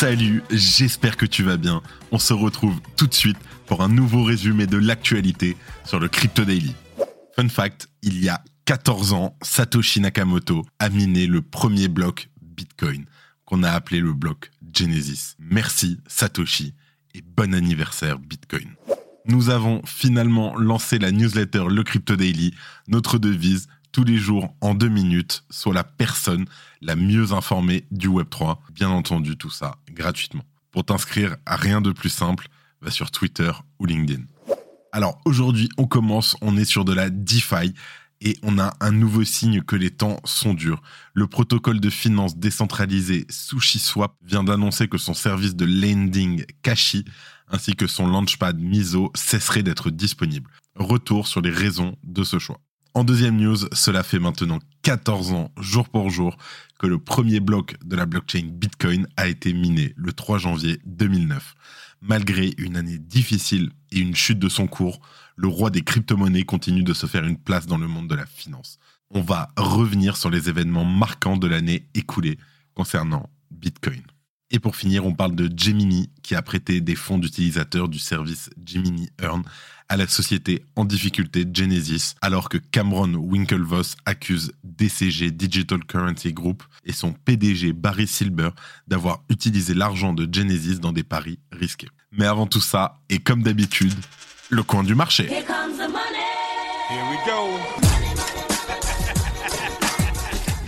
Salut, j'espère que tu vas bien. On se retrouve tout de suite pour un nouveau résumé de l'actualité sur le Crypto Daily. Fun fact, il y a 14 ans, Satoshi Nakamoto a miné le premier bloc Bitcoin qu'on a appelé le bloc Genesis. Merci Satoshi et bon anniversaire Bitcoin. Nous avons finalement lancé la newsletter Le Crypto Daily, notre devise tous les jours en deux minutes, soit la personne la mieux informée du Web3. Bien entendu, tout ça gratuitement. Pour t'inscrire à rien de plus simple, va sur Twitter ou LinkedIn. Alors aujourd'hui, on commence, on est sur de la DeFi et on a un nouveau signe que les temps sont durs. Le protocole de finance décentralisé SushiSwap vient d'annoncer que son service de lending Kashi ainsi que son launchpad Miso cesseraient d'être disponibles. Retour sur les raisons de ce choix. En deuxième news, cela fait maintenant 14 ans, jour pour jour, que le premier bloc de la blockchain Bitcoin a été miné le 3 janvier 2009. Malgré une année difficile et une chute de son cours, le roi des crypto-monnaies continue de se faire une place dans le monde de la finance. On va revenir sur les événements marquants de l'année écoulée concernant Bitcoin. Et pour finir, on parle de Gemini qui a prêté des fonds d'utilisateurs du service Gemini Earn à la société en difficulté Genesis, alors que Cameron Winklevoss accuse DCG Digital Currency Group et son PDG Barry Silber d'avoir utilisé l'argent de Genesis dans des paris risqués. Mais avant tout ça, et comme d'habitude, le coin du marché. Here comes the money. Here we go.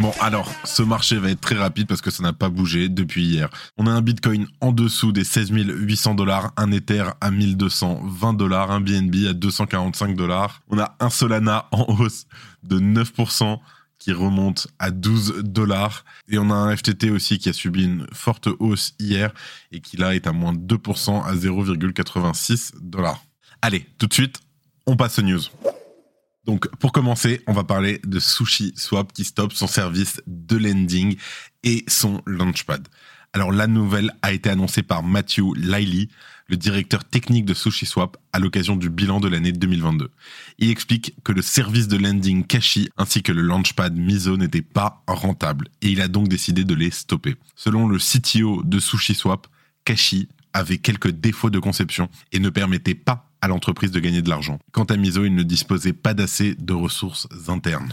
Bon, alors, ce marché va être très rapide parce que ça n'a pas bougé depuis hier. On a un Bitcoin en dessous des 16 800 dollars, un Ether à 1220 dollars, un BNB à 245 dollars. On a un Solana en hausse de 9% qui remonte à 12 dollars. Et on a un FTT aussi qui a subi une forte hausse hier et qui là est à moins de 2% à 0,86 dollars. Allez, tout de suite, on passe aux news. Donc, pour commencer, on va parler de Sushi Swap qui stoppe son service de lending et son launchpad. Alors, la nouvelle a été annoncée par Matthew Liley, le directeur technique de SushiSwap, à l'occasion du bilan de l'année 2022. Il explique que le service de lending Kashi ainsi que le launchpad Miso n'étaient pas rentables et il a donc décidé de les stopper. Selon le CTO de SushiSwap, Kashi avait quelques défauts de conception et ne permettait pas à l'entreprise de gagner de l'argent. Quant à Miso, il ne disposait pas d'assez de ressources internes.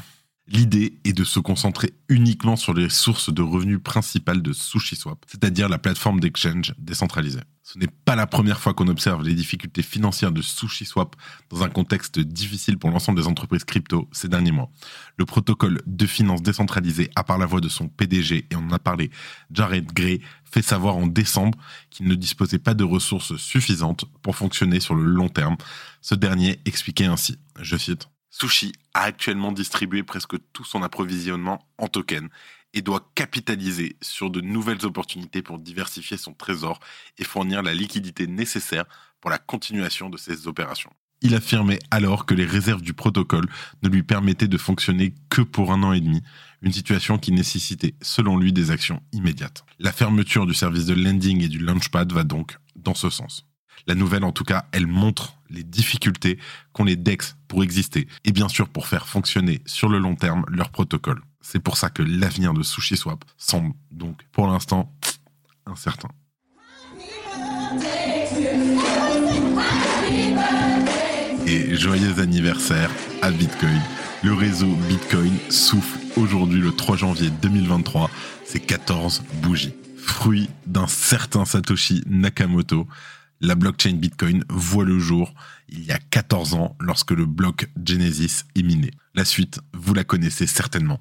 L'idée est de se concentrer uniquement sur les sources de revenus principales de SushiSwap, c'est-à-dire la plateforme d'exchange décentralisée. Ce n'est pas la première fois qu'on observe les difficultés financières de SushiSwap dans un contexte difficile pour l'ensemble des entreprises crypto ces derniers mois. Le protocole de finance décentralisée a par la voix de son PDG, et on en a parlé, Jared Gray, fait savoir en décembre qu'il ne disposait pas de ressources suffisantes pour fonctionner sur le long terme. Ce dernier expliquait ainsi, je cite, Sushi a actuellement distribué presque tout son approvisionnement en tokens et doit capitaliser sur de nouvelles opportunités pour diversifier son trésor et fournir la liquidité nécessaire pour la continuation de ses opérations. Il affirmait alors que les réserves du protocole ne lui permettaient de fonctionner que pour un an et demi, une situation qui nécessitait, selon lui, des actions immédiates. La fermeture du service de lending et du launchpad va donc dans ce sens. La nouvelle, en tout cas, elle montre les difficultés qu'ont les DEX pour exister et bien sûr pour faire fonctionner sur le long terme leur protocole. C'est pour ça que l'avenir de SushiSwap semble donc pour l'instant incertain. Et joyeux anniversaire à Bitcoin. Le réseau Bitcoin souffle aujourd'hui le 3 janvier 2023 ses 14 bougies. Fruit d'un certain Satoshi Nakamoto, la blockchain Bitcoin voit le jour il y a 14 ans lorsque le bloc Genesis est miné. La suite, vous la connaissez certainement.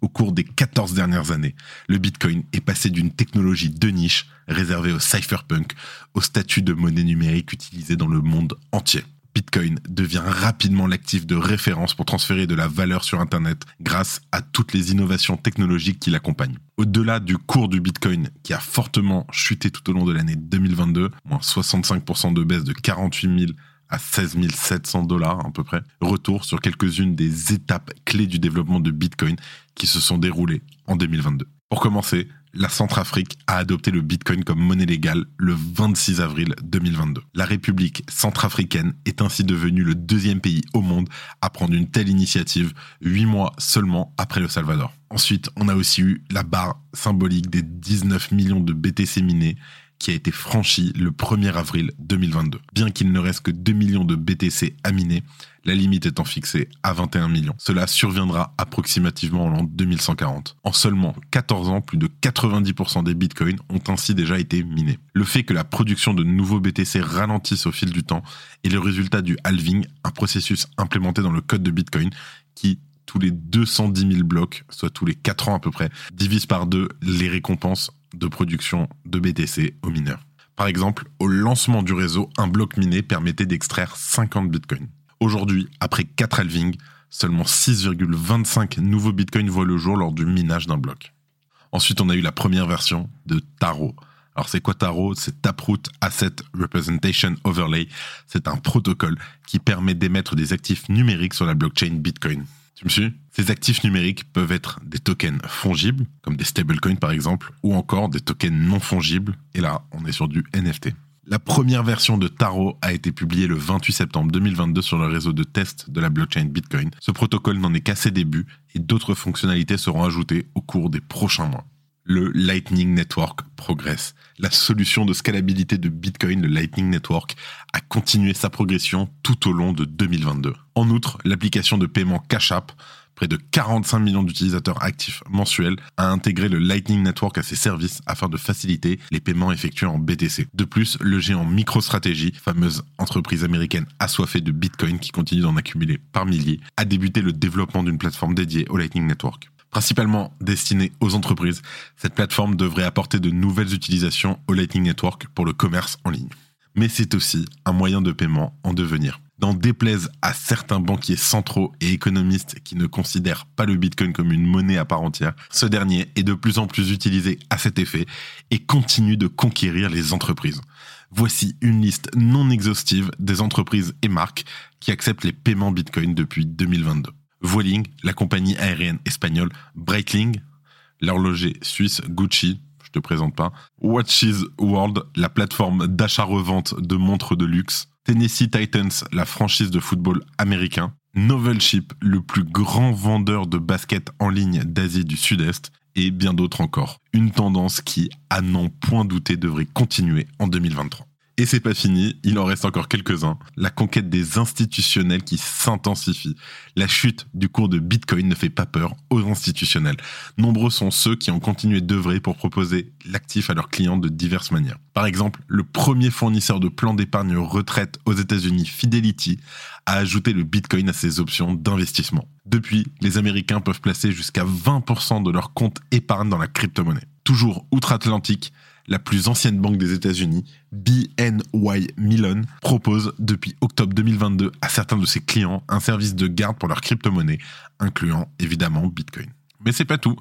Au cours des 14 dernières années, le Bitcoin est passé d'une technologie de niche réservée aux cypherpunk au statut de monnaie numérique utilisée dans le monde entier. Bitcoin devient rapidement l'actif de référence pour transférer de la valeur sur Internet grâce à toutes les innovations technologiques qui l'accompagnent. Au-delà du cours du Bitcoin qui a fortement chuté tout au long de l'année 2022, moins 65% de baisse de 48 000 à 16 700 dollars à peu près. Retour sur quelques-unes des étapes clés du développement de Bitcoin qui se sont déroulées en 2022. Pour commencer, la Centrafrique a adopté le Bitcoin comme monnaie légale le 26 avril 2022. La République centrafricaine est ainsi devenue le deuxième pays au monde à prendre une telle initiative, huit mois seulement après le Salvador. Ensuite, on a aussi eu la barre symbolique des 19 millions de BTC minés qui a été franchie le 1er avril 2022. Bien qu'il ne reste que 2 millions de BTC à miner, la limite étant fixée à 21 millions. Cela surviendra approximativement en l'an 2140. En seulement 14 ans, plus de 90% des bitcoins ont ainsi déjà été minés. Le fait que la production de nouveaux BTC ralentisse au fil du temps est le résultat du halving, un processus implémenté dans le code de bitcoin qui tous les 210 000 blocs, soit tous les 4 ans à peu près, divise par deux les récompenses de production de BTC aux mineurs. Par exemple, au lancement du réseau, un bloc miné permettait d'extraire 50 bitcoins. Aujourd'hui, après 4 halvings, seulement 6,25 nouveaux bitcoins voient le jour lors du minage d'un bloc. Ensuite, on a eu la première version de Taro. Alors c'est quoi Taro? C'est Taproot Asset Representation Overlay. C'est un protocole qui permet d'émettre des actifs numériques sur la blockchain Bitcoin. Tu me suis? Ces actifs numériques peuvent être des tokens fongibles, comme des stablecoins par exemple, ou encore des tokens non fongibles. Et là, on est sur du NFT. La première version de Taro a été publiée le 28 septembre 2022 sur le réseau de test de la blockchain Bitcoin. Ce protocole n'en est qu'à ses débuts et d'autres fonctionnalités seront ajoutées au cours des prochains mois le Lightning Network progresse. La solution de scalabilité de Bitcoin, le Lightning Network, a continué sa progression tout au long de 2022. En outre, l'application de paiement Cash App, près de 45 millions d'utilisateurs actifs mensuels, a intégré le Lightning Network à ses services afin de faciliter les paiements effectués en BTC. De plus, le géant MicroStrategy, fameuse entreprise américaine assoiffée de Bitcoin qui continue d'en accumuler par milliers, a débuté le développement d'une plateforme dédiée au Lightning Network. Principalement destinée aux entreprises, cette plateforme devrait apporter de nouvelles utilisations au Lightning Network pour le commerce en ligne. Mais c'est aussi un moyen de paiement en devenir. D'en déplaise à certains banquiers centraux et économistes qui ne considèrent pas le Bitcoin comme une monnaie à part entière, ce dernier est de plus en plus utilisé à cet effet et continue de conquérir les entreprises. Voici une liste non exhaustive des entreprises et marques qui acceptent les paiements Bitcoin depuis 2022. Vueling, la compagnie aérienne espagnole Breitling, l'horloger suisse Gucci, je te présente pas, Watches World, la plateforme d'achat-revente de montres de luxe, Tennessee Titans, la franchise de football américain, Novelship, le plus grand vendeur de baskets en ligne d'Asie du Sud-Est, et bien d'autres encore. Une tendance qui, à n'en point douter, devrait continuer en 2023. Et c'est pas fini, il en reste encore quelques-uns. La conquête des institutionnels qui s'intensifie. La chute du cours de Bitcoin ne fait pas peur aux institutionnels. Nombreux sont ceux qui ont continué d'œuvrer pour proposer l'actif à leurs clients de diverses manières. Par exemple, le premier fournisseur de plans d'épargne retraite aux États-Unis, Fidelity, a ajouté le Bitcoin à ses options d'investissement. Depuis, les Américains peuvent placer jusqu'à 20% de leur compte épargne dans la crypto-monnaie. Toujours outre-Atlantique, la plus ancienne banque des États-Unis, BNY Mellon, propose depuis octobre 2022 à certains de ses clients un service de garde pour leur crypto-monnaie, incluant évidemment Bitcoin. Mais c'est pas tout.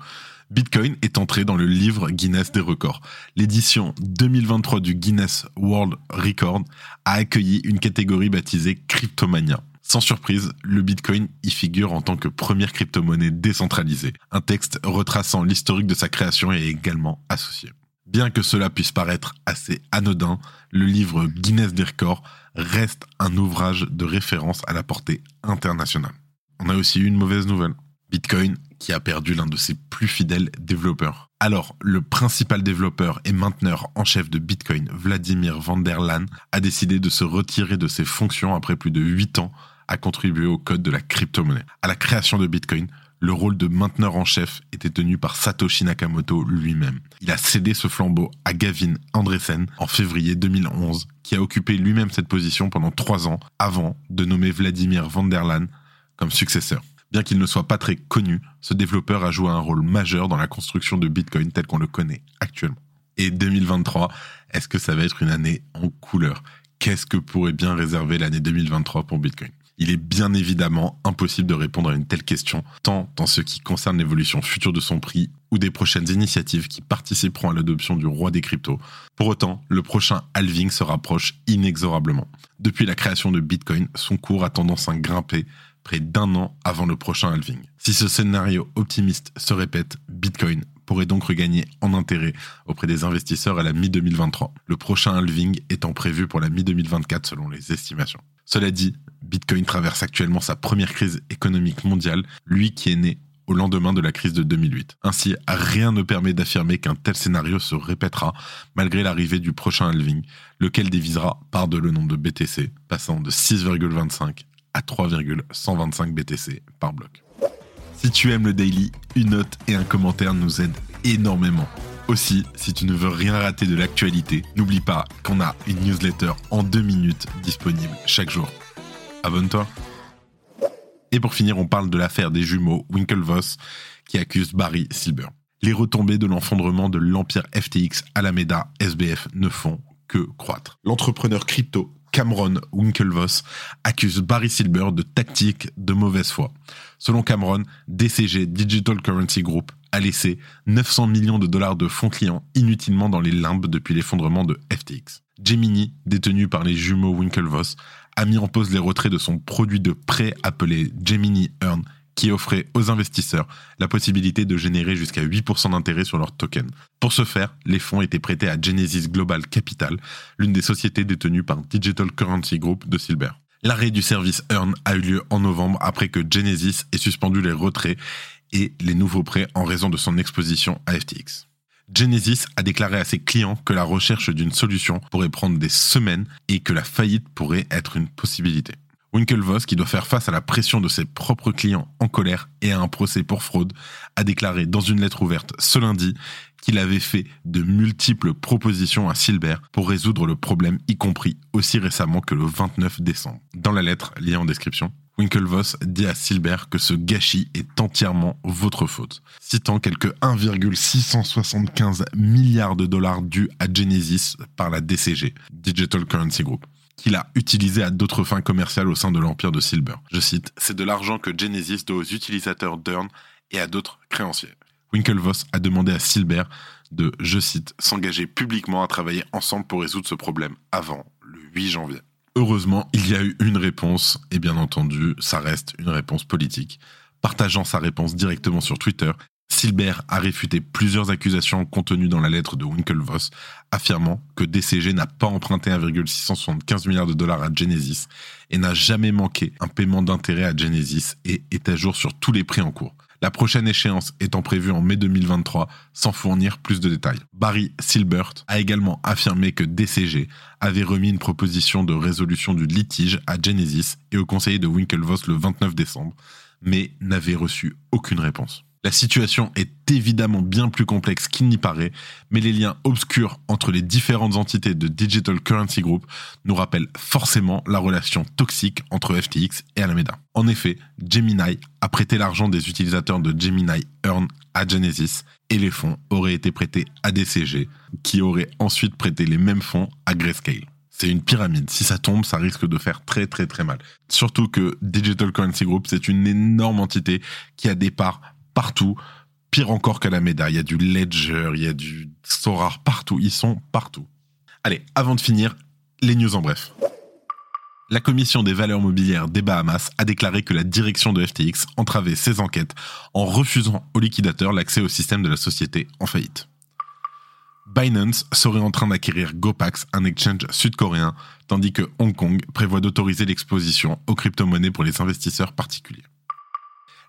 Bitcoin est entré dans le livre Guinness des records. L'édition 2023 du Guinness World Record a accueilli une catégorie baptisée Cryptomania. Sans surprise, le Bitcoin y figure en tant que première crypto-monnaie décentralisée. Un texte retraçant l'historique de sa création est également associé. Bien que cela puisse paraître assez anodin, le livre Guinness des records reste un ouvrage de référence à la portée internationale. On a aussi eu une mauvaise nouvelle. Bitcoin qui a perdu l'un de ses plus fidèles développeurs. Alors, le principal développeur et mainteneur en chef de Bitcoin, Vladimir van der Laan, a décidé de se retirer de ses fonctions après plus de 8 ans à contribuer au code de la crypto-monnaie. À la création de Bitcoin, le rôle de mainteneur en chef était tenu par Satoshi Nakamoto lui-même. Il a cédé ce flambeau à Gavin Andresen en février 2011, qui a occupé lui-même cette position pendant trois ans avant de nommer Vladimir van der Laan comme successeur. Bien qu'il ne soit pas très connu, ce développeur a joué un rôle majeur dans la construction de Bitcoin tel qu'on le connaît actuellement. Et 2023, est-ce que ça va être une année en couleur? Qu'est-ce que pourrait bien réserver l'année 2023 pour Bitcoin? Il est bien évidemment impossible de répondre à une telle question, tant dans ce qui concerne l'évolution future de son prix ou des prochaines initiatives qui participeront à l'adoption du roi des cryptos. Pour autant, le prochain halving se rapproche inexorablement. Depuis la création de Bitcoin, son cours a tendance à grimper près d'un an avant le prochain halving. Si ce scénario optimiste se répète, Bitcoin pourrait donc regagner en intérêt auprès des investisseurs à la mi-2023, le prochain halving étant prévu pour la mi-2024 selon les estimations. Cela dit, Bitcoin traverse actuellement sa première crise économique mondiale, lui qui est né au lendemain de la crise de 2008. Ainsi, rien ne permet d'affirmer qu'un tel scénario se répétera malgré l'arrivée du prochain halving, lequel divisera par deux le nombre de BTC, passant de 6,25 à 3,125 BTC par bloc. Si tu aimes le daily, une note et un commentaire nous aident énormément. Aussi, si tu ne veux rien rater de l'actualité, n'oublie pas qu'on a une newsletter en deux minutes disponible chaque jour. Abonne-toi. Et pour finir, on parle de l'affaire des jumeaux Winklevoss qui accusent Barry Silver. Les retombées de l'enfondrement de l'empire FTX Alameda SBF ne font que croître. L'entrepreneur crypto Cameron Winklevoss accuse Barry Silver de tactique de mauvaise foi. Selon Cameron, DCG Digital Currency Group a laissé 900 millions de dollars de fonds clients inutilement dans les limbes depuis l'effondrement de FTX. Gemini, détenu par les jumeaux Winklevoss, a mis en pause les retraits de son produit de prêt appelé Gemini Earn qui offrait aux investisseurs la possibilité de générer jusqu'à 8% d'intérêt sur leurs tokens. Pour ce faire, les fonds étaient prêtés à Genesis Global Capital, l'une des sociétés détenues par Digital Currency Group de Silver. L'arrêt du service Earn a eu lieu en novembre après que Genesis ait suspendu les retraits et les nouveaux prêts en raison de son exposition à FTX. Genesis a déclaré à ses clients que la recherche d'une solution pourrait prendre des semaines et que la faillite pourrait être une possibilité. Winklevoss, qui doit faire face à la pression de ses propres clients en colère et à un procès pour fraude, a déclaré dans une lettre ouverte ce lundi qu'il avait fait de multiples propositions à Silver pour résoudre le problème, y compris aussi récemment que le 29 décembre. Dans la lettre liée en description, Winklevoss dit à Silver que ce gâchis est entièrement votre faute, citant quelques 1,675 milliards de dollars dus à Genesis par la DCG, Digital Currency Group qu'il a utilisé à d'autres fins commerciales au sein de l'empire de Silver. Je cite, c'est de l'argent que Genesis doit aux utilisateurs d'Earn et à d'autres créanciers. Winklevoss a demandé à Silver de, je cite, s'engager publiquement à travailler ensemble pour résoudre ce problème avant le 8 janvier. Heureusement, il y a eu une réponse, et bien entendu, ça reste une réponse politique. Partageant sa réponse directement sur Twitter, Silber a réfuté plusieurs accusations contenues dans la lettre de Winklevoss, affirmant que DCG n'a pas emprunté 1,675 milliards de dollars à Genesis et n'a jamais manqué un paiement d'intérêt à Genesis et est à jour sur tous les prix en cours. La prochaine échéance étant prévue en mai 2023 sans fournir plus de détails. Barry Silbert a également affirmé que DCG avait remis une proposition de résolution du litige à Genesis et au conseiller de Winklevoss le 29 décembre, mais n'avait reçu aucune réponse. La situation est évidemment bien plus complexe qu'il n'y paraît, mais les liens obscurs entre les différentes entités de Digital Currency Group nous rappellent forcément la relation toxique entre FTX et Alameda. En effet, Gemini a prêté l'argent des utilisateurs de Gemini Earn à Genesis et les fonds auraient été prêtés à DCG, qui aurait ensuite prêté les mêmes fonds à Grayscale. C'est une pyramide. Si ça tombe, ça risque de faire très très très mal. Surtout que Digital Currency Group, c'est une énorme entité qui a des parts partout. Pire encore qu'à la médaille. Il y a du Ledger, il y a du Sorar partout. Ils sont partout. Allez, avant de finir, les news en bref. La commission des valeurs mobilières des Bahamas a déclaré que la direction de FTX entravait ses enquêtes en refusant aux liquidateurs l'accès au système de la société en faillite. Binance serait en train d'acquérir Gopax, un exchange sud-coréen, tandis que Hong Kong prévoit d'autoriser l'exposition aux crypto-monnaies pour les investisseurs particuliers.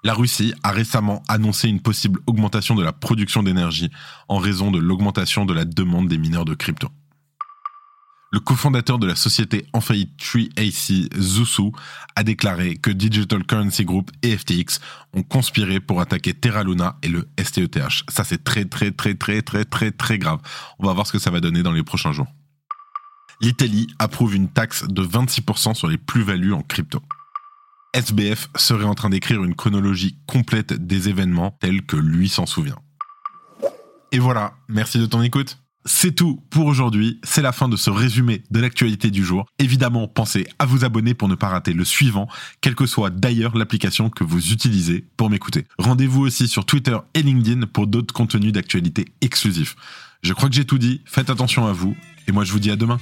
La Russie a récemment annoncé une possible augmentation de la production d'énergie en raison de l'augmentation de la demande des mineurs de crypto. Le cofondateur de la société en faillite 3AC, Zusu, a déclaré que Digital Currency Group et FTX ont conspiré pour attaquer Terra Luna et le STETH. Ça, c'est très, très, très, très, très, très, très grave. On va voir ce que ça va donner dans les prochains jours. L'Italie approuve une taxe de 26% sur les plus-values en crypto. SBF serait en train d'écrire une chronologie complète des événements tels que lui s'en souvient. Et voilà, merci de ton écoute. c'est tout pour aujourd'hui. C'est la fin de ce résumé de l'actualité du jour. Évidemment, pensez à vous abonner pour ne pas rater le suivant, quelle que soit d'ailleurs l'application que vous utilisez pour m'écouter. Rendez-vous aussi sur Twitter et LinkedIn pour d'autres contenus d'actualité exclusifs. Je crois que j'ai tout dit. Faites attention à vous. Et moi, je vous dis à demain.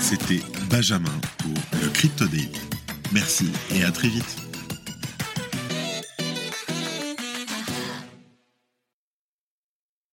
C'était Benjamin pour le Crypto Daily. Merci et à très vite.